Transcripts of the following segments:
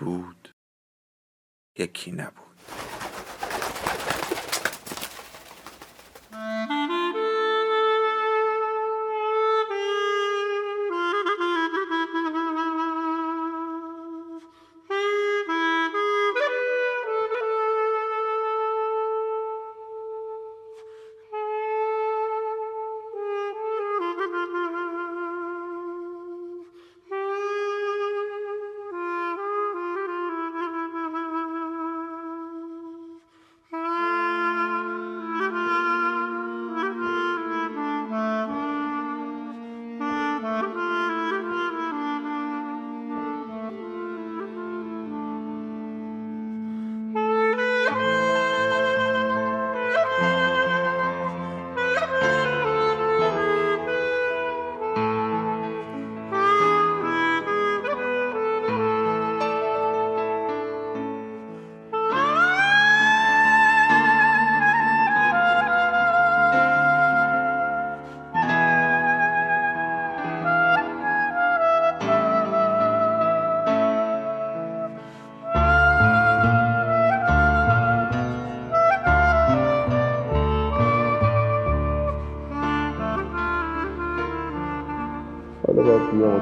بود یکی نبود.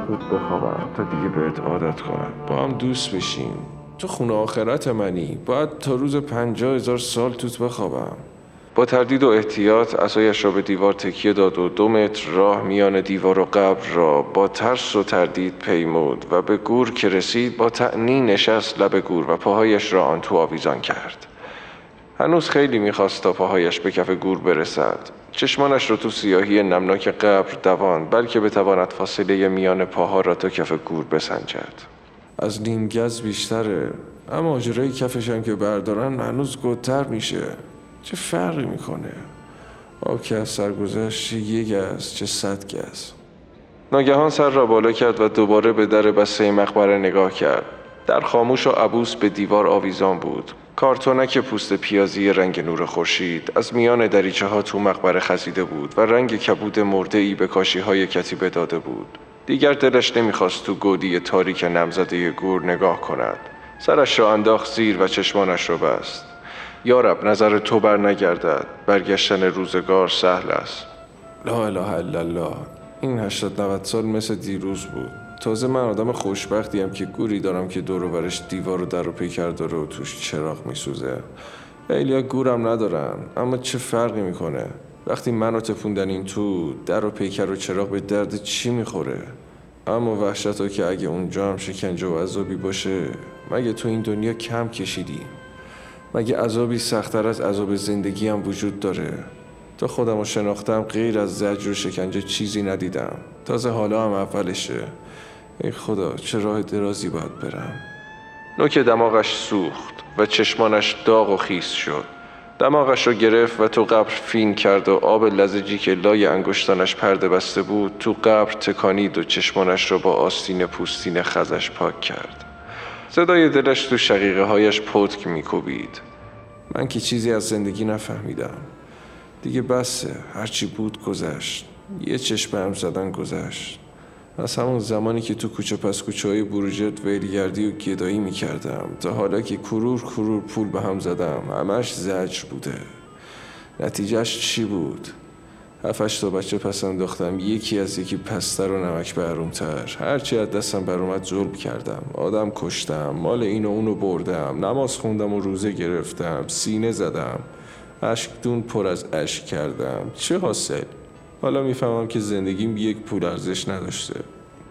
توت بخوابم. تا دیگه بهت عادت کنم. با هم دوست بشیم تو خونه آخرت منی. باید تا روز پنجاه هزار سال توت بخوابم. با تردید و احتیاط اسایش را به دیوار تکیه داد و دو متر راه میان دیوار و قبر را با ترس و تردید پیمود و به گور که رسید با تعنی نشست لب گور و پاهایش را آن تو آویزان کرد. هنوز خیلی می‌خواست تا پاهایش به کف گور برسد. چشمانش را تو سیاهی نمناک قبر دوان بلکه بتواند فاصله میان پاها را تا کف گور بسنجد. از نیم گز بیشتره اما آجرای کفشم که بردارن هنوز گودتر میشه. چه فرقی می‌کنه؟ آب که از سرگذشت چه یک گز چه صد گز. ناگهان سر را بالا کرد و دوباره به در بسته مقبره نگاه کرد. در خاموش و عبوس به دیوار آویزان بود. کارتونک پوست پیازی رنگ نور خورشید از میان دریچه ها تو مقبره خزیده بود و رنگ کبود مرده ای به کاشی های کتیبه داده بود. دیگر دلش نمی‌خواست تو گودی تاریک نمزده گور نگاه کند. سرش را انداخت زیر و چشمانش را بست. یارب نظر تو بر نگردد. برگشتن روزگار سهل است. لا اله الا الله. این هشتاد 90 سال مثل دیروز بود. تازه من آدم خوشبختیم که گوری دارم که دور و برش دیوار و در و پیکر داره و توش چراغ میسوزه. خیلیا گورم ندارن اما چه فرقی می‌کنه؟ وقتی منو تپوندن این تو در و پیکر و چراغ به درد چی می‌خوره؟ اما وحشت ها که اگه اونجا هم شکنجه و عذابی باشه مگه تو این دنیا کم کشیدی؟ مگه عذابی سختتر از عذاب زندگی هم وجود داره؟ تا خودم رو شناختم غیر از زجر و شکنجه چیزی ندیدم. تازه حالا هم اولشه. ای خدا چه راه درازی باید برم؟ نوک دماغش سوخت و چشمانش داغ و خیس شد. دماغش رو گرفت و تو قبر فین کرد و آب لزجی که لای انگشتانش پرده بسته بود تو قبر تکانید و چشمانش را با آستین پوستین خزش پاک کرد. صدای دلش تو شقیقه هایش پتک میکوبید. من که چیزی از زندگی نفهمیدم. دیگه بسه هرچی بود گذشت. یه چشم هم زدن گذشت. از همون زمانی که تو کوچه پس کوچه های بروجت ویلگردی و گدایی می کردم تا حالا که کرور کرور پول به هم زدم همش زجر بوده. نتیجهش چی بود؟ هفتش تا بچه پس انداختم یکی از یکی پستر و نمک برومتر هرچی از دستم بر اومد ظلم کردم. آدم کشتم مال این و اونو بردم. نماز خوندم و روزه گرفتم سینه زدم. دون پر از اشک کردم. چه حاصل؟ حالا می‌فهمم که زندگیم یک پول ارزش نداشته.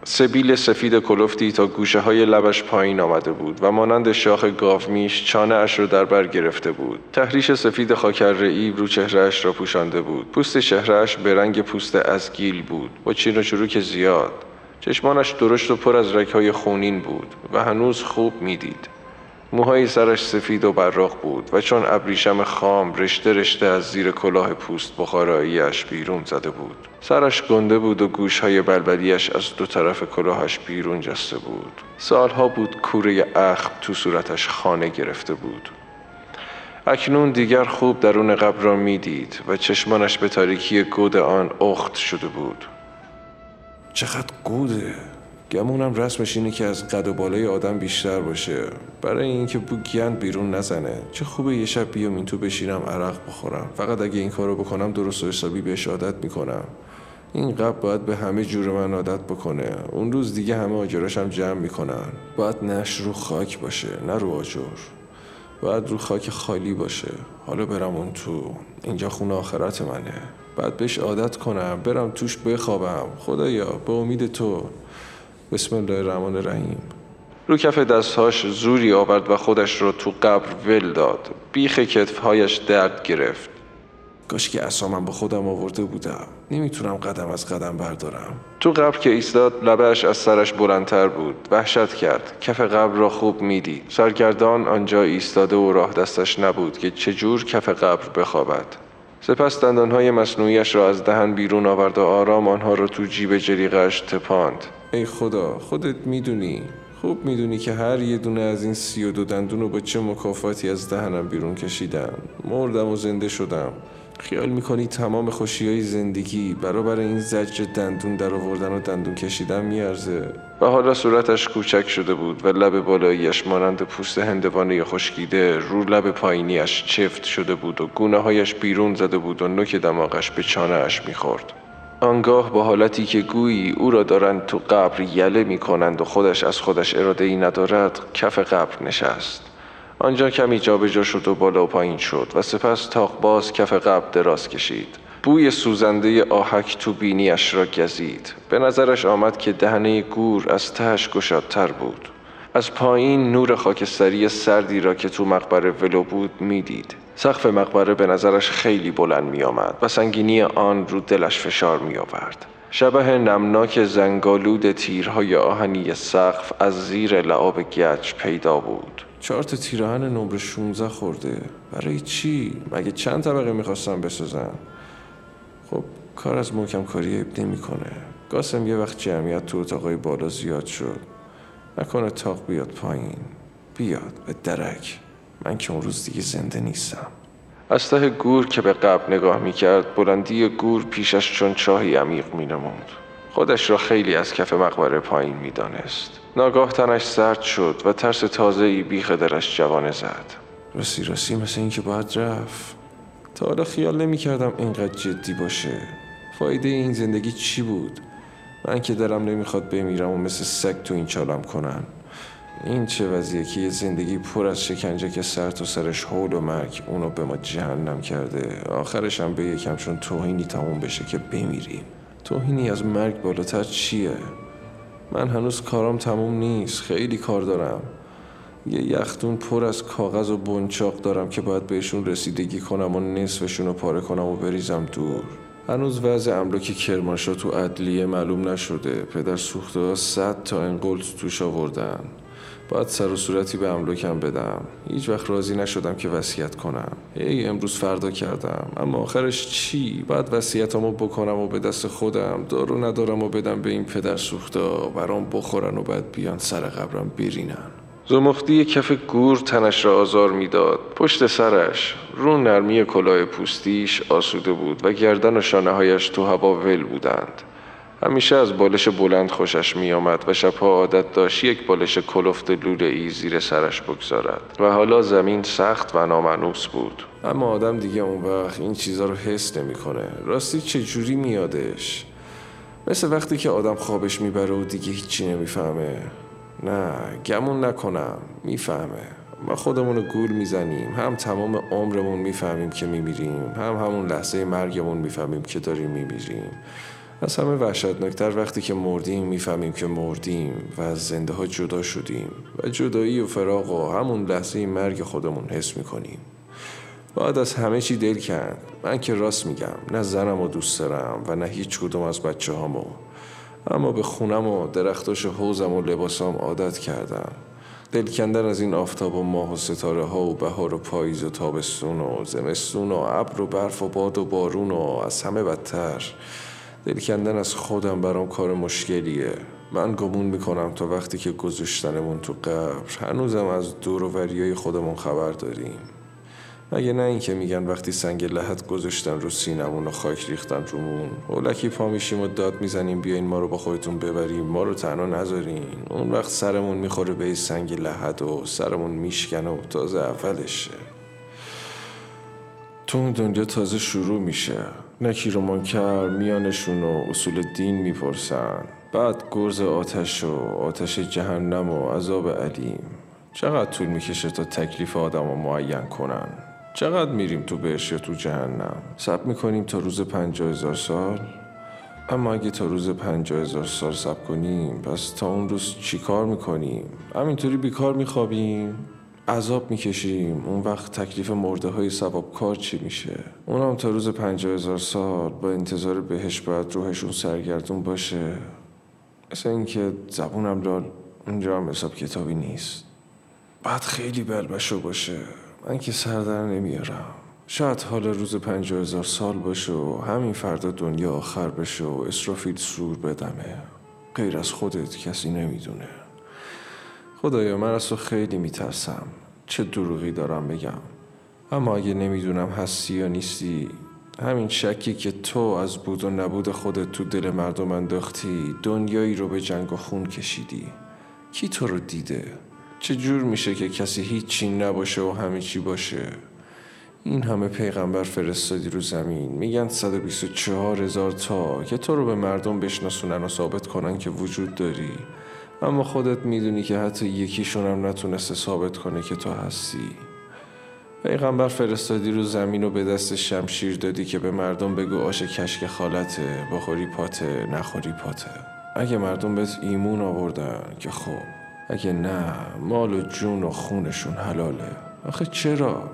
سبیل سفید کلفتی تا گوشه های لبش پایین آمده بود و مانند شاخ گاومیش چانه اش رو در بر گرفته بود. تحریش سفید خاکر رئی رو چهرهش را پوشانده بود. پوست چهرهش به رنگ پوست ازگیل بود با چین و چروک زیاد. چشمانش درشت و پر از رکهای خونین بود و هنوز خوب می‌دید. موهای سرش سفید و براق بود و چون ابریشم خام رشته رشته از زیر کلاه پوست بخاراییش بیرون زده بود. سرش گنده بود و گوشهای بلبلیش از دو طرف کلاهش بیرون جسته بود. سالها بود کوره اخم تو صورتش خانه گرفته بود. اکنون دیگر خوب درون قبر را می‌دید و چشمانش به تاریکی گود آن اخت شده بود. چقدر گوده! گمونم رسمش اینه که از قد و بالای آدم بیشتر باشه. برای اینکه بو گند بیرون نزنه. چه خوبه یه شب بیام این تو بشینم عرق بخورم. فقط اگه این کارو بکنم درست و حسابی بهش عادت می‌کنم. این قبل باید به همه جور من عادت بکنه. اون روز دیگه همه آجراش هم جمع می‌کنن. باید نش رو خاک باشه نه رو آجر. باید رو خاک خالی باشه. حالا برم اون تو. اینجا خونه آخرت منه. بعد بهش عادت کنم. برم توش بخوابم. خدایا به امید تو. بسم الله الرحمن الرحیم. رو کف دستهاش زوری آورد و خودش را تو قبر ول داد. بیخ کتفهایش درد گرفت. کاش که اسامم با خودم آورده بودم. نمی‌تونم قدم از قدم بردارم. تو قبر که ایستاد لبهش از سرش بلندتر بود. وحشت کرد. کف قبر را خوب می‌دید. سرگردان آنجا ایستاده و راه دستش نبود که چجور کف قبر بخوابد. سپس دندانهای مصنوعیش را از دهن بیرون آورد و آرام آنها را تو جیب جلیقش تپاند. ای خدا خودت می‌دونی خوب می‌دونی که هر یه دونه از این سی و دو دندون رو با چه مکافاتی از دهنم بیرون کشیدن مردم و زنده شدم. خیال می‌کنی تمام خوشی های زندگی برابر این زجر دندون در آوردن و دندون کشیدن میارزه؟ و حالا صورتش کوچک شده بود و لب بالاییش مانند پوست هندوانه خشکیده رو لب پایینیش چفت شده بود و گونه هایش بیرون زده بود و نوک دماغش به چانه اش می‌خورد. آنگاه با حالتی که گویی او را دارند تو قبر یله می کنند و خودش از خودش اراده ای ندارد کف قبر نشست. آنجا کمی جابجا شد و بالا و پایین شد و سپس تاق باز کف قبر دراز کشید. بوی سوزنده آهک تو بینیش را گزید. به نظرش آمد که دهنه گور از تهش گشادتر بود. از پایین نور خاکستری سردی را که تو مقبره ولو بود می‌دید. سقف مقبره به نظرش خیلی بلند می آمد و سنگینی آن رو دلش فشار می آورد. شبه نمناک زنگالود تیرهای آهنی سقف از زیر لعاب گچ پیدا بود. چهار تا تیرهن نمره 16 خورده. برای چی؟ مگه چند طبقه می‌خواستم بسازم؟ خب کار از محکم کاری اب نمی‌کنه. قاسم یه وقت جمعیت تو اتاقای بالا زیاد شد. نکنه تاق بیاد پایین. بیاد به درک. من که اون روز دیگه زنده نیستم. از ته گور که به قبل نگاه می‌کرد بلندی گور پیشش چون چاهی عمیق مینمود. خودش را خیلی از کف مقبره پایین می‌دانست. ناگاه تنش سرد شد و ترس تازه ای بیخ درش جوانه زد. راستی راستی مثل اینکه باید رفت. تا حالا خیال نمی‌کردم اینقدر جدی باشه. فایده این زندگی چی بود؟ من که دلم نمی‌خواد بمیرم و مثل سگ تو این چالم کنن. این چه وضعیه که یه زندگی پر از شکنجه که سر تو سرش حول و مرگ اونو به ما جهنم کرده. آخرش هم به یکم چون توهینی تموم بشه که بمیریم. توهینی از مرگ بالاتر چیه؟ من هنوز کارام تموم نیست. خیلی کار دارم. یه یختون پر از کاغذ و بنچاق دارم که باید بهشون رسیدگی کنم و نصفشون رو پاره کنم و بریزم دور. هنوز وضع املاک کرمانشاه تو عدلیه معلوم نشده. پدر سوخته ها صد تا انقلت توش آوردن. باید سر و صورتی به املاکم بدم. هیچ وقت راضی نشدم که وصیت کنم. ای امروز فردا کردم. اما آخرش چی؟ باید وصیتمو بکنم و به دست خودم. دارو ندارم و بدم به این پدر سوختا برام بخورن و بعد بیان سر قبرم برینن. زمختی کف گور تنش را آزار می‌داد. پشت سرش رو نرمی کلاه پوستیش آسوده بود و گردن و شانه هایش تو هوا ول بودند. همیشه از بالش بلند خوشش می آمد و شبها عادت داشت یک بالش کلفت لوله ای زیر سرش بگذارد و حالا زمین سخت و نامنوس بود. اما آدم دیگه اون وقت این چیزا رو حس نمی‌کنه. راستی چه جوری میادش؟ مثل وقتی که آدم خوابش می‌بره و دیگه هیچی نمی‌فهمه. نه گمون نکنم می‌فهمه. ما خودمون رو گول می‌زنیم. هم تمام عمرمون می‌فهمیم که میمیریم. هم همون لحظه مرگمون می‌فهمیم که داریم میمیریم. از همه وحشتناکتر وقتی که مردیم می‌فهمیم که مردیم و از زنده ها جدا شدیم و جدایی و فراغ و همون لحظه مرگ خودمون حس می‌کنیم. باید از همه چی دل کرد. من که راست میگم نه زنم و دوست دارم و نه هیچ کدوم از بچه هامو اما به خونم و درختاش و حوزم و لباسام عادت کردم. دل کندن از این آفتاب و ماه و ستاره ها و بهار و پاییز و تابستون و زمستون و ابر و برف و باد و بارون و از همه بدتر. دل کندن از خودم برام کار مشکلیه. من گمون می‌کنم تا وقتی که گذاشتنمون تو قبر. هنوزم از دور و وریای خودمون خبر داریم. مگه نه اینکه میگن وقتی سنگ لحت گذاشتن رو سینمون و خاک ریختن رومون هولکی پا میشیم و داد می‌زنیم بیاین ما رو با خودتون ببریم. ما رو تنها نذارین. اون وقت سرمون می‌خوره به سنگ لحد و سرمون میشکنه و تازه اولشه. تو اون دنیا تازه شروع میشه. نکی رو منکر میانشون و اصول دین می‌پرسن. بعد گرز آتش و آتش جهنم و عذاب علیم. چقدر طول می‌کشه تا تکلیف آدم رو معین کنن؟ چقدر میریم تو بهش یا تو جهنم؟ سب می‌کنیم تا روز پنجاه هزار سال؟ اما اگه تا روز پنجاه هزار سال سب کنیم پس تا اون روز چی کار می‌کنیم؟ همینطوری بیکار میخوابیم. عذاب می‌کشیم. اون وقت تکلیف مرده های سباب کار چی میشه؟ اونم تا روز پنجاه هزار سال با انتظار بهش باید روحشون سرگردون باشه. مثل اینکه زبونم لال اونجا هم حساب کتابی نیست. بعد خیلی بلبشو باشه. من که سر در نمیارم. شاید حال روز پنجاه هزار سال باشه و همین فردا دنیا آخر بشه و اسرافیل سور بدمه غیر از خودت کسی نمی‌دونه. خدایا من از تو خیلی میترسم. چه دروغی دارم بگم. اما اگه نمی‌دونم هستی یا نیستی همین شکی که تو از بود و نبود خودت تو دل مردم انداختی دنیایی رو به جنگ و خون کشیدی. کی تو رو دیده؟ چه جور میشه که کسی هیچی نباشه و همه چی باشه؟ این همه پیغمبر فرستادی رو زمین. میگن 124 هزار تا که تو رو به مردم بشناسونن و ثابت کنن که وجود داری. اما خودت می‌دونی که حتی یکیشون هم نتونسته ثابت کنه که تو هستی. پیغمبر فرستادی رو زمین و به دست شمشیر دادی که به مردم بگو آش کشک خالته بخوری پاته نخوری پاته. اگه مردم بهت ایمون آوردن که خب اگه نه مال و جون و خونشون حلاله. آخه چرا؟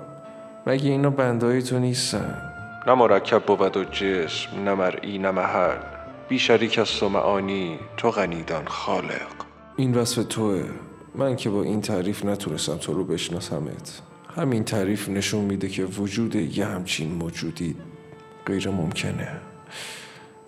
مگه اینا بندایی تو نیستن؟ نه مرکب بود و جسم نه مرئی نه محل. بی شریک است و معانی تو غنیدان خالق. این وصف توه. من که با این تعریف نتونستم تو رو بشناسمت. همین تعریف نشون میده که وجود یه همچین موجودی غیر ممکنه.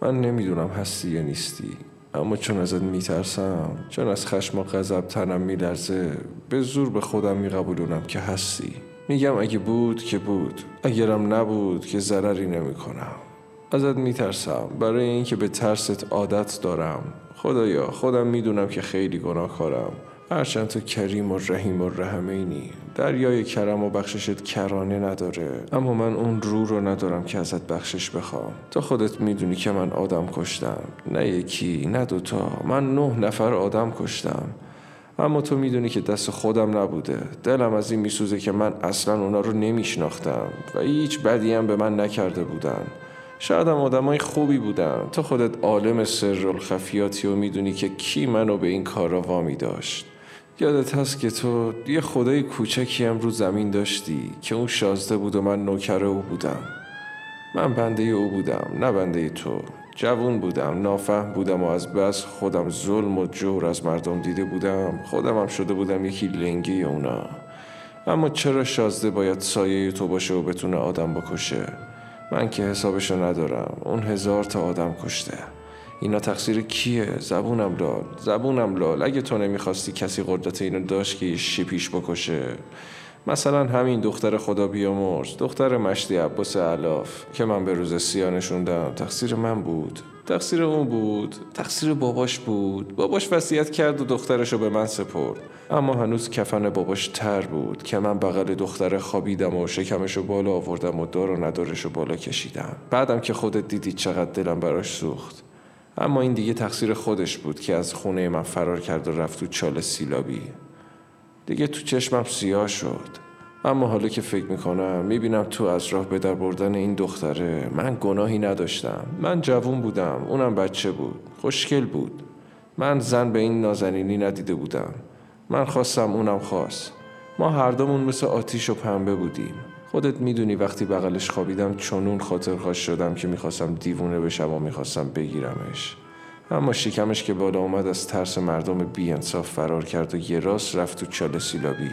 من نمی‌دونم هستی یا نیستی اما چون ازت میترسم چون از خشم و غضب تنم میلرزه به زور به خودم میقبولونم که هستی. میگم اگه بود که بود اگرم نبود که ضرری نمی‌کنم. ازت میترسم. برای اینکه به ترست عادت دارم. خدایا خودم می‌دونم که خیلی گناهکارم. هرچند تو کریم و رحیم و رحمینی. دریای کرم و بخششت کرانه نداره. اما من اون رو رو ندارم که ازت بخشش بخوام. تو خودت می‌دونی که من آدم کشتم. نه یکی نه دوتا من نه نفر آدم کشتم. اما تو می‌دونی که دست خودم نبوده. دلم از این میسوزه که من اصلا اونا رو نمیشناختم. و هیچ بدی هم به من نکرده بودن. شاید هم آدمای خوبی بودن. تو خودت عالم سر الخفیاتی و می‌دونی که کی منو به این کار را وامی داشت. یادت هست که تو یه خدای کوچکی هم رو زمین داشتی که اون شازده بود و من نوکر او بودم. من بنده او بودم نه بنده تو. جوون بودم نافهم بودم و از بس خودم ظلم و جور از مردم دیده بودم. خودم هم شده بودم یکی لنگی اونا. اما چرا شازده باید سایه تو باشه و بتونه آدم بکشه؟ من که حسابشو ندارم. اون هزار تا آدم کشته. اینا تقصیر کیه؟ زبونم لال. زبونم لال. اگه تو نمی‌خواستی کسی قدرت اینو داشت که شیپیش بکشه. مثلا همین دختر خدا بیامرز دختر مشتی عباس علاف که من به روز سیا نشوندم. تقصیر من بود. تقصیر اون بود. تقصیر باباش بود. باباش وصیت کرد و دخترش رو به من سپرد. اما هنوز کفن باباش تر بود که من بغل دختر خوابیدم و شکمش رو بالا آوردم و دار و ندارش رو بالا کشیدم. بعدم که خودت دیدی چقدر دلم براش سوخت. اما این دیگه تقصیر خودش بود که از خونه من فرار کرد و رفت تو چال سیلابی. دیگه تو چشمم سیاه شد. اما حالا که فکر می‌کنم می‌بینم تو از راه به در بردن این دختره من گناهی نداشتم. من جوون بودم اونم بچه بود خوشگل بود. من زن به این نازنینی ندیده بودم. من خواستم اونم خواست. ما هر دومون مثل آتیش و پنبه بودیم. خودت می‌دونی وقتی بغلش خوابیدم چونون خاطر خواست شدم که می‌خواستم دیوونه بشم و می‌خواستم بگیرمش. اما شکمش که بالا اومد از ترس مردم بیانصاف فرار کرد و یه راست رفت تو چاله سیلابی.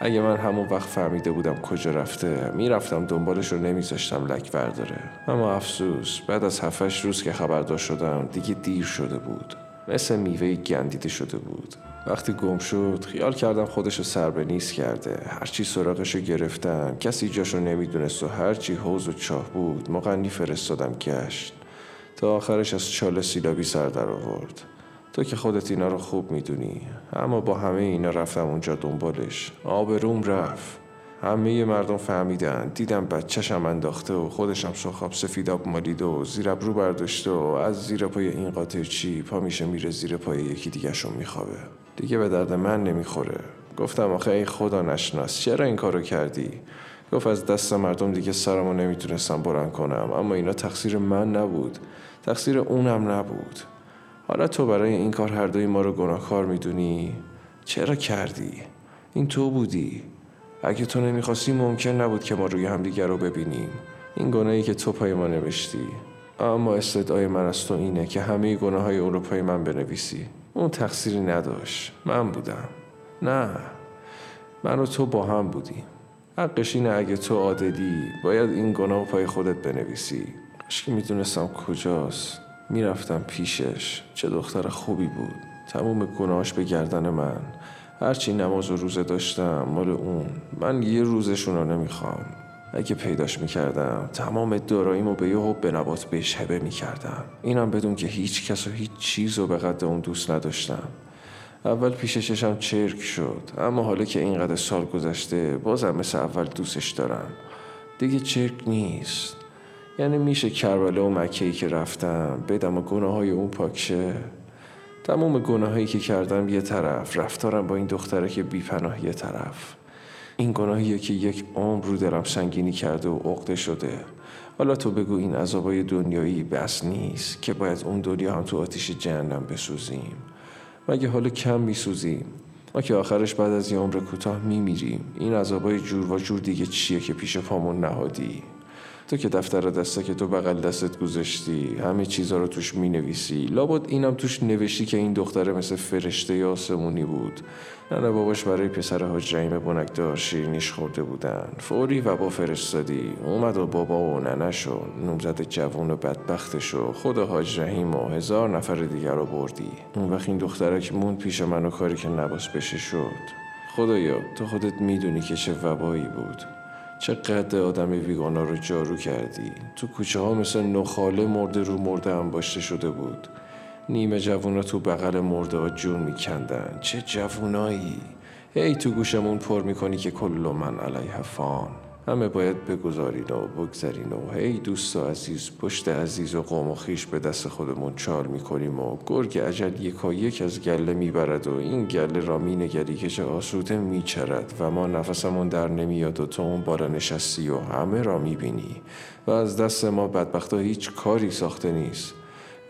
اگه من همون وقت فهمیده بودم کجا رفته می‌رفتم دنبالش رو نمیذاشتم لک برداره. اما افسوس بعد از هفتش روز که خبردار شدم دیگه دیر شده بود. مثل میوه گندیده شده بود. وقتی گم شد خیال کردم خودشو سر به نیست کرده. هرچی سراغشو گرفتم کسی جاشو نمی‌دونست و هرچی حوز و چاه بود مغنی فرستادم گشت. تا آخرش از چاله سیلابی سر در آورد. تو که خودت اینا رو خوب می‌دونی. اما با همه اینا رفتم اونجا دنبالش. آبروم رفت. همه مردم فهمیدن. دیدم بچهشم انداخته و خودشم سخاب سفیداب مالیده و زیر ابرو برداشته و از زیر پای این قاطر چی؟ پا میشه میره زیر پای یکی دیگهشون میخوابه. دیگه به درد من نمی‌خوره. گفتم آخه ای خدا نشناس. چرا این کارو کردی؟ گفت از دست مردم دیگه سرمو نمی‌تونستم بلند کنم اما اینا تقصیر من نبود. تقصیر اونم نبود. حالا تو برای این کار هر دوی ما رو گناهکار می‌دونی؟ چرا کردی؟ این تو بودی. اگه تو نمی‌خواستی ممکن نبود که ما روی همدیگر رو ببینیم. این گناهی که تو پای ما نوشتی. اما استدعای من از تو اینه که همه گناه های اون رو پای من بنویسی. اون تقصیری نداشت. من بودم. نه. من و تو با هم بودیم. حقش اینه اگه تو عادلی باید این گناه پای خودت بنویسی. کاش می‌دونستم کجاست. می‌رفتم پیشش. چه دختر خوبی بود. تموم گناهاش به گردن من. هرچی نماز و روزه داشتم مال اون. من یه روزشون رو نمی‌خوام. اگه پیداش می‌کردم تمام داراییمو به یه حب نبات بهش هبه می‌کردم. اینم بدون که هیچ کس و هیچ چیز رو به قد اون دوست نداشتم. اول پیش چشم چرک شد. اما حالا که اینقدر سال گذشته بازم مثل اول دوستش دارم. دیگه چرک نیست. یعنی میشه کربلا و مکهی که رفتم بدم و گناه های اون پاکشه. تمام گناهایی که کردم یه طرف رفتارم با این دختره که بیپناه یه طرف. این گناهیه که یک عمر رو دلم سنگینی کرده و عقده شده. حالا تو بگو این عذابای دنیایی بس نیست که باید اون دنیا هم تو آتیش جهنم بسوزیم. مگه حالا کم میسوزیم؟ ما که آخرش بعد از یه عمر کوتاه میمیریم. این عذابای جور و جور دیگه چیه که پیش پامون نهادی؟ تو که دفتر دسته که تو بغل دستت گذاشتی همه چیزها رو توش می نویسی لابد اینم توش نوشتی که این دختره مثل فرشته آسمونی بود. نه باباش برای پسر حاج رحیم بنکدار شیرینیش خورده بودن. فوری و با فرستادی. اومد و بابا و ننشو نوزد جوون و بدبختشو خود حاج رحیم و هزار نفر دیگر رو بردی. اون وقت این دختره موند پیش من و کاری که نباس بشه شد. خدایا تو خودت می‌دونی که چه وبایی بود. چه قد آدم ویگانا رو جارو کردی؟ تو کوچه ها مثل نخاله مرده رو مرده هم باشته شده بود. نیمه جوونا تو بغل مرده ها جون میکندن. چه جوونایی. هی تو گوشمون پر می‌کنی که کل من علیه فان. همه باید بگذارین و بگذرین و هی دوست و عزیز پشت عزیز و قوم و خیش به دست خودمون چال می‌کنیم و گرگ عجل یکا یک از گله می‌برد و این گله را مینگری که چه آسوده میچرد و ما نفسمون در نمیاد و تو اون بالا نشستی و همه را می‌بینی و از دست ما بدبختا هیچ کاری ساخته نیست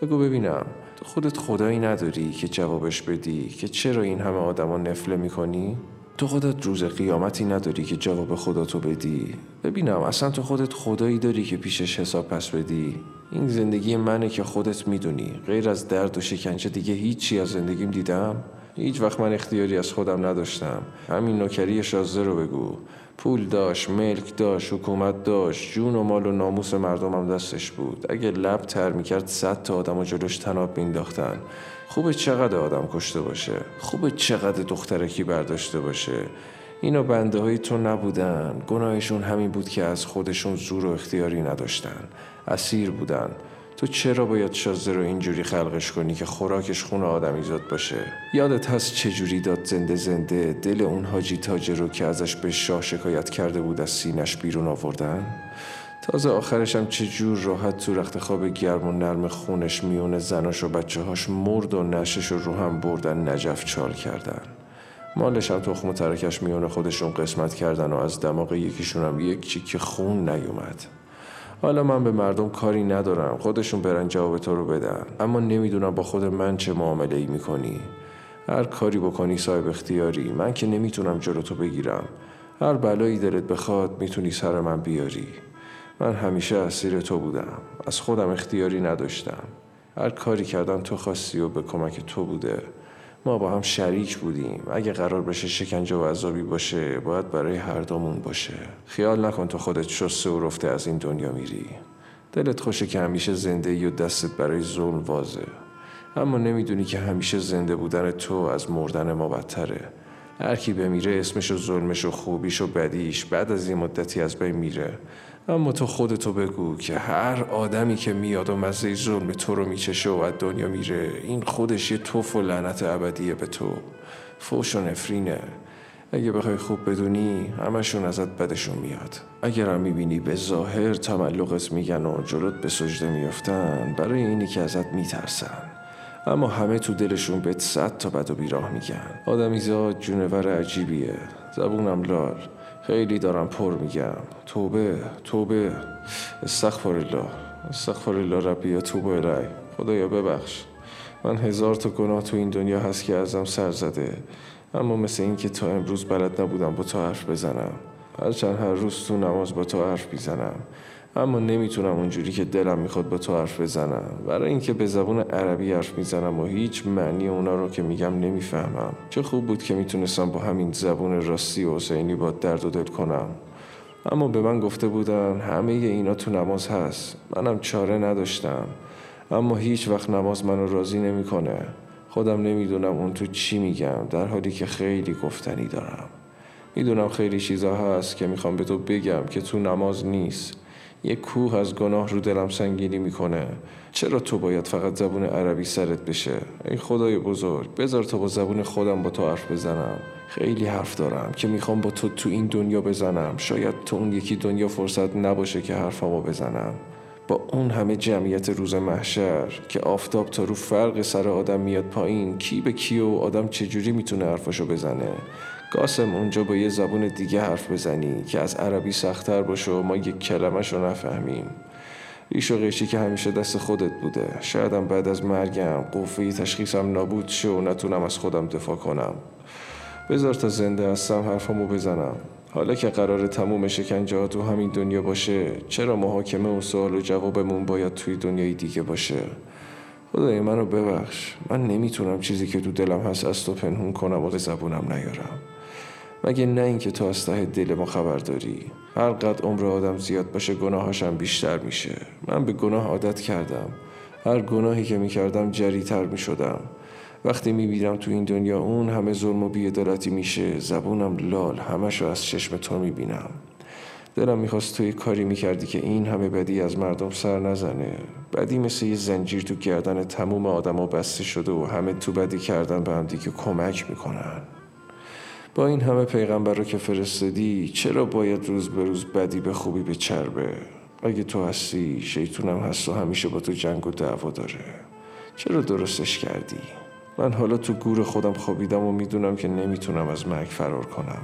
بگو ببینم تو خودت خدایی نداری که جوابش بدی که چرا این همه آدما نفله می‌کنی؟ تو خودت روز قیامتی نداری که جواب خدا تو بدی. ببینم اصلا تو خودت خدایی داری که پیشش حساب پس بدی. این زندگی منه که خودت می‌دونی. غیر از درد و شکنجه دیگه هیچی از زندگیم دیدم؟ هیچ وقت من اختیاری از خودم نداشتم. همین نوکری شازده رو بگو. پول داشت ملک داشت حکومت داشت جون و مال و ناموس مردمم دستش بود. اگه لب تر می‌کرد صد تا آدم و جلوش تناب مینداختن خوبه چقدر آدم کشته باشه. خوبه چقدر دخترکی برداشته باشه. اینا بنده های تو نبودن. گناهشون همین بود که از خودشون زور و اختیاری نداشتن. اسیر بودن. تو چرا باید شازده رو اینجوری خلقش کنی که خوراکش خون آدمیزاد باشه؟ یادت هست چجوری داد زنده زنده دل اون حاجی تاجر رو که ازش به شاه شکایت کرده بود از سینش بیرون آوردن؟ تازه آخرش هم چجور راحت تو رخت خواب گرم و نرم خونش میون زناش و بچه هاش مرد و نشش رو هم بردن نجف چال کردن. مالش هم تخم و ترکش میون خودشون قسمت کردن و از دماغ یکیشون هم یک چیک خون نیومد. حالا من به مردم کاری ندارم. خودشون برن جواب تو رو بدن. اما نمی‌دونم با خود من چه معامله ای می‌کنی. هر کاری بکنی صاحب اختیاری. من که نمی‌تونم جلو تو بگیرم. هر بلایی دلت بخواد می‌تونی سر من بیاری. من همیشه اسیر تو بودم. از خودم اختیاری نداشتم. هر کاری کردن تو خواستی و به کمک تو بوده. ما با هم شریک بودیم. اگه قرار بشه شکنجه و عذابی باشه باید برای هر دومون باشه. خیال نکن تو خودت شسته و رفته از این دنیا میری. دلت خوشه که همیشه زنده و دستت برای ظلم وازه. اما نمی‌دونی که همیشه زنده بودن تو از مردن ما بدتره. هر کی بمیره اسمش و ظلمش و خوبیش و بدیش بعد از این مدتی از بین میره. اما تو خودتو بگو که هر آدمی که میاد و مزه ظلم تو رو میچشه و از دنیا میره این خودش یه توف و لعنت ابدیه به تو. فوش و نفرینه. اگه بخوای خوب بدونی همشون ازت بدشون میاد. اگر هم می‌بینی به ظاهر تملقت میگن و جلوت به سجده میافتن برای اینی که ازت میترسن. اما همه تو دلشون بهت صد تا بد و بیراه میگن. آدمیزاد جونور عجیبیه. زبونم لال. خیلی دارم پر میگم. توبه توبه. استغفر الله استغفر الله ربی یا توبه الهی خدایا ببخش. من هزار تا گناه تو این دنیا هست که ازم سر زده. اما مثل این که تا امروز بلد نبودم با تو حرف بزنم. هرچند هر روز تو نماز با تو حرف می‌زنم. اما نمی‌تونم اونجوری که دلم می‌خواد با تو حرف بزنم. برای اینکه به زبون عربی حرف می‌زنم و هیچ معنی اونا رو که میگم نمی‌فهمم. چه خوب بود که می‌تونستم با همین زبون راستی و حسینی با درد و دل کنم. اما به من گفته بودن همه اینا تو نماز هست. منم چاره نداشتم. اما هیچ وقت نماز منو راضی نمی‌کنه. خودم نمی‌دونم اون تو چی میگم در حالی که خیلی گفتنی دارم. می‌دونم خیلی چیزا هست که می‌خوام به تو بگم که تو نماز نیست. یک کوه از گناه رو دلم سنگینی می‌کنه. چرا تو باید فقط زبون عربی سرت بشه؟ ای خدای بزرگ بذار تا با زبون خودم با تو حرف بزنم. خیلی حرف دارم که می‌خوام با تو تو این دنیا بزنم. شاید تو اون یکی دنیا فرصت نباشه که حرفمو بزنم. با اون همه جمعیت روز محشر که آفتاب تا رو فرق سر آدم میاد پایین کی به کی و آدم چجوری می‌تونه حرفاشو بزنه؟ قاسم اونجا با یه زبون دیگه حرف بزنی که از عربی سختتر باشه و ما یک کلمش رو نفهمیم. ریش و قیشی که همیشه دست خودت بوده. شایدم بعد از مرگم قوه تشخیصم نابود شه و نتونم از خودم دفاع کنم. بذار تا زنده هستم حرفمو بزنم. حالا که قرار تموم شکنجه تو همین دنیا باشه چرا محاکمه و سوال و جوابمون باید توی دنیای دیگه باشه؟ خدای منو ببخش. من نمی‌تونم چیزی که تو دلم هست از تو پنهون کنم و زبونم نیارم. مگه نه اینکه تو از ته دل ما خبر داری؟ قد عمر آدم زیاد باشه گناهاشم بیشتر میشه. من به گناه عادت کردم. هر گناهی که می‌کردم جریتر می‌شدم. وقتی می‌بینم تو این دنیا اون همه ظلم و بیعدالتی میشه زبونم لال همشو از چشم تو می‌بینم. دلم می‌خواست توی کاری می‌کردی که این همه بدی از مردم سر نزنه. بدی مثل یه زنجیر تو گردن تموم آدما بسته شده و همه تو بدی کردن به هم دیگه کمک می‌کنن. با این همه پیغمبر رو که فرستادی چرا باید روز به روز بدی به خوبی به چربه؟ اگه تو هستی شیطونم هست و همیشه با تو جنگ و دعوا داره. چرا درستش کردی؟ من حالا تو گور خودم خوابیدم و می‌دونم که نمی‌تونم از مرگ فرار کنم.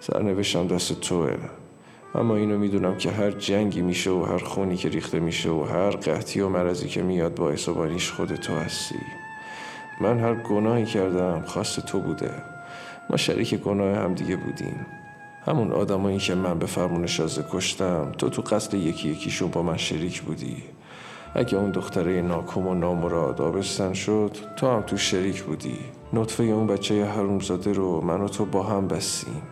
سرنوشتم دست توه. اما اینو می‌دونم که هر جنگی میشه و هر خونی که ریخته میشه و هر قحطی و مرضی که میاد باعث و خود تو هستی. من هر گناهی کردم خواست تو بوده. ما شریک گناه هم دیگه بودیم. همون آدمایی که من به فرمون شازه کشتم تو تو قصد یکی یکیشون با من شریک بودی. اگه اون دختره ناکم و نامراد آبستن شد تو هم تو شریک بودی. نطفه اون بچه حرومزاده رو من و تو با هم بستیم.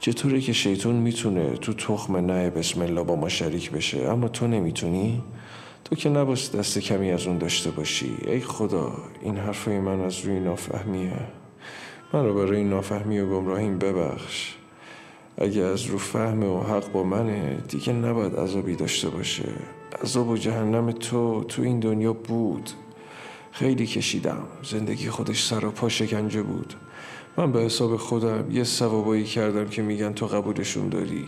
چطوره که شیطون می‌تونه تو تخم نه بسم الله با ما شریک بشه اما تو نمی‌تونی؟ تو که نباید دست کمی از اون داشته باشی. ای خدا این حرفای من از روی نافهمیه. من رو برای این نافهمی و گمراهیم ببخش. اگه از رو فهم و حق با منه دیگه نباید عذابی داشته باشه. عذاب و جهنم تو تو این دنیا بود. خیلی کشیدم. زندگی خودش سر و پا شکنجه بود. من به حساب خودم یه ثوابایی کردم که میگن تو قبولشون داری.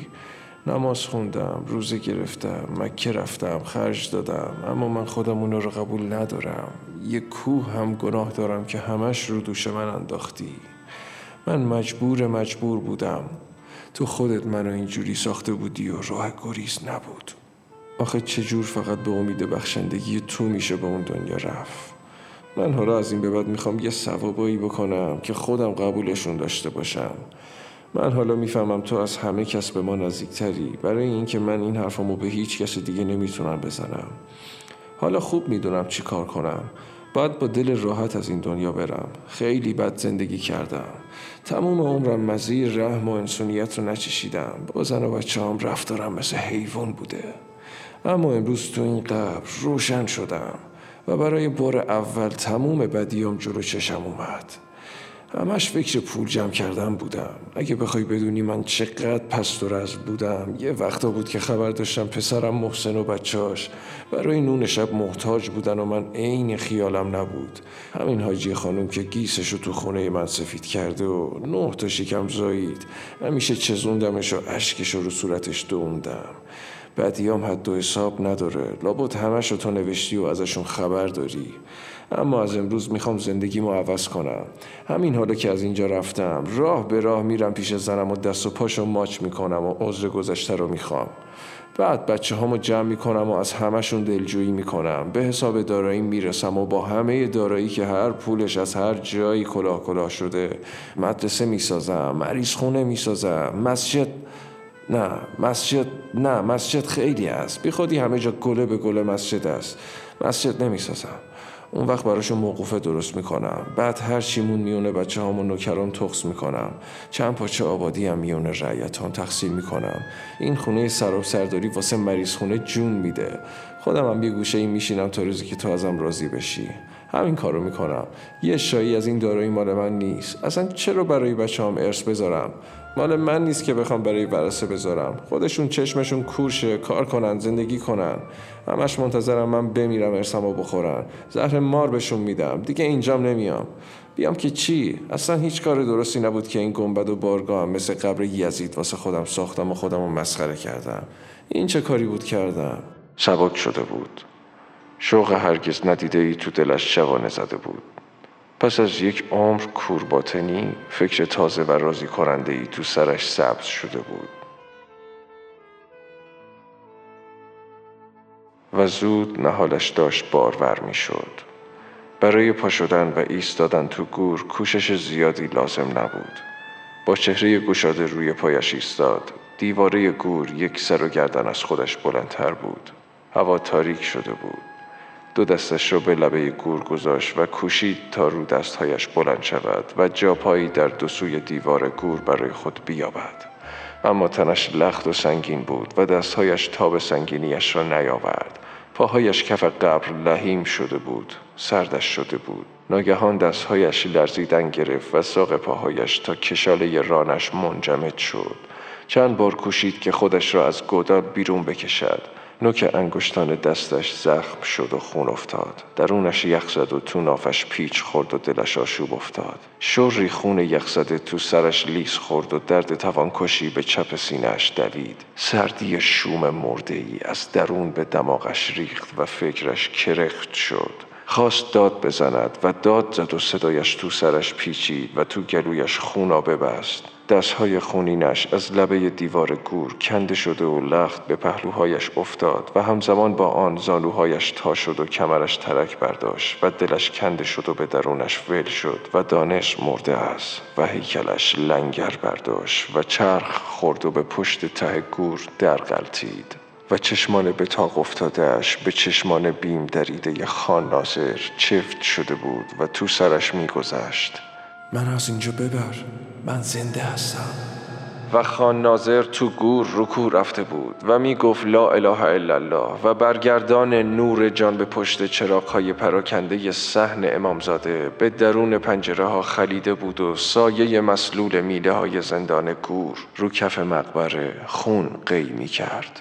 نماز خوندم روزه گرفتم مکه رفتم خرج دادم. اما من خودم اونا رو قبول ندارم. یه کوه هم گناه دارم که همش رو دوش من انداختی. من مجبور مجبور بودم. تو خودت منو اینجوری ساخته بودی و راه گریز نبود. آخه چجور فقط به امید بخشندگی تو میشه به اون دنیا رفت؟ من حالا از این به بعد می‌خوام یه ثوابایی بکنم که خودم قبولشون داشته باشم. من حالا می‌فهمم تو از همه کس به ما نزدیکتری. برای اینکه من این حرفمو به هیچ کس دیگه نمی‌تونم بزنم. حالا خوب می‌دونم چی کار کنم. باید با دل راحت از این دنیا برم. خیلی بد زندگی کردم. تموم عمرم مزه رحم و انسانیت رو نچشیدم. با زن و بچه هم رفتارم مثل حیوان بوده. اما امروز تو این قبر روشن شدم و برای بار اول تموم بدیام جلو چشم اومد. همش فکر پول جمع کردن بودم. اگه بخوای بدونی من چقدر پست و رز بودم. یه وقتا بود که خبر داشتم پسرم محسن و بچاش برای نون شب محتاج بودن و من عین خیالم نبود. همین حاجی خانم که گیسش رو تو خونه من سفید کرده و نه تا شکم زایید همیشه چزوندمش و اشکش رو صورتش دوندم. بدیام حد و حساب نداره. لابد همش رو تو نوشتی و ازشون خبر داری. اما از امروز می‌خوام زندگیمو عوض کنم. همین حالا که از اینجا رفتم راه به راه میرم پیش زنم و دست و پاشو ماچ می‌کنم و عذر گذشته رو می‌خوام. بعد بچه هامو جمع می‌کنم و از همشون دلجویی می‌کنم. به حساب دارایی می‌رسم و با همه دارایی که هر پولش از هر جایی کلاه کلاه شده مدرسه می‌سازم مریض خونه می‌سازم مسجد نه مسجد نه مسجد خیلی است بی خودی همه جا گله به گله مسجد است. مسجد نمی‌سازم. اون وقت براشون موقوفه درست می‌کنم. بعد هر چیمون میونه بچه و نوکران تخص می‌کنم. چند پاچه آبادی هم میونه رعیت هم تقسیم می‌کنم. این خونه سر و سرداری واسه مریض خونه جون میده. خودم هم یه گوشه میشینم تا روزی که تو ازم راضی بشی. همین کارو می‌کنم. یه شایی از این دارایی مال من نیست. اصلا چرا برای بچه هم ارث بذارم؟ مال من نیست که بخوام برای ورسه بذارم. خودشون چشمشون کورشه کار کنن زندگی کنن. همش منتظرم من بمیرم ارسمو بخورن. زهر مار بهشون میدم. دیگه اینجام نمیام. بیام که چی؟ اصلا هیچ کار درستی نبود که این گنبد و بارگاه مثل قبر یزید واسه خودم ساختم و خودم رو مسخره کردم. این چه کاری بود کردم؟ سبک شده بود. شوق هرگز ندیده ای تو دلش جوانه زده بود. پس از یک عمر کورباطنی فکر تازه و راضی کننده ای تو سرش سبز شده بود و زود نهالش داشت بارور می شد. برای پا شدن و ایستادن تو گور کوشش زیادی لازم نبود. با چهره گشاده روی پایش ایستاد. دیواره گور یک سر و گردن از خودش بلندتر بود. هوا تاریک شده بود. دو دستش را به لبه گور گذاشت و کوشید تا رو دستهایش بلند شود و جاپایی در دو سوی دیوار گور برای خود بیابد. اما تنش لخت و سنگین بود و دستهایش تاب سنگینیش را نیاورد. پاهایش کف قبر لحیم شده بود سردش شده بود. ناگهان دستهایش لرزیدن گرفت و ساق پاهایش تا کشاله رانش منجمد شد. چند بار کوشید که خودش را از گودال بیرون بکشد. نوک انگشتان دستش زخم شد و خون افتاد. درونش یخ زد و تو نافش پیچ خورد و دلش آشوب افتاد. شوری خون یخ زده تو سرش لیس خورد و درد توانکشی به چپ سینهش دوید. سردی شوم مرده ای از درون به دماغش ریخت و فکرش کرخت شد. خواست داد بزند و داد زد و صدایش تو سرش پیچید و تو گلویش خونا ببست دستهای خونینش از لبه دیوار گور کنده شده و لخت به پهلوهایش افتاد و همزمان با آن زانوهایش تا شد و کمرش ترک برداشت و دلش کنده شد و به درونش ول شد و دانش مرده است و هیکلش لنگر برداشت و چرخ خورد و به پشت ته گور در غلطید و چشمان به تاق افتادهش به چشمان بیم دریده خان ناظر چفت شده بود و تو سرش میگذشت. من از اینجا ببر. من زنده هستم. و خان ناظر تو گور رکو رفته بود و می گفت لا اله الا الله و برگردان نور جان به پشت چراغ های پراکنده سحن امامزاده به درون پنجره ها خلیده بود و سایه مسلول میله های زندان گور رو کف مقبره خون قی می کرد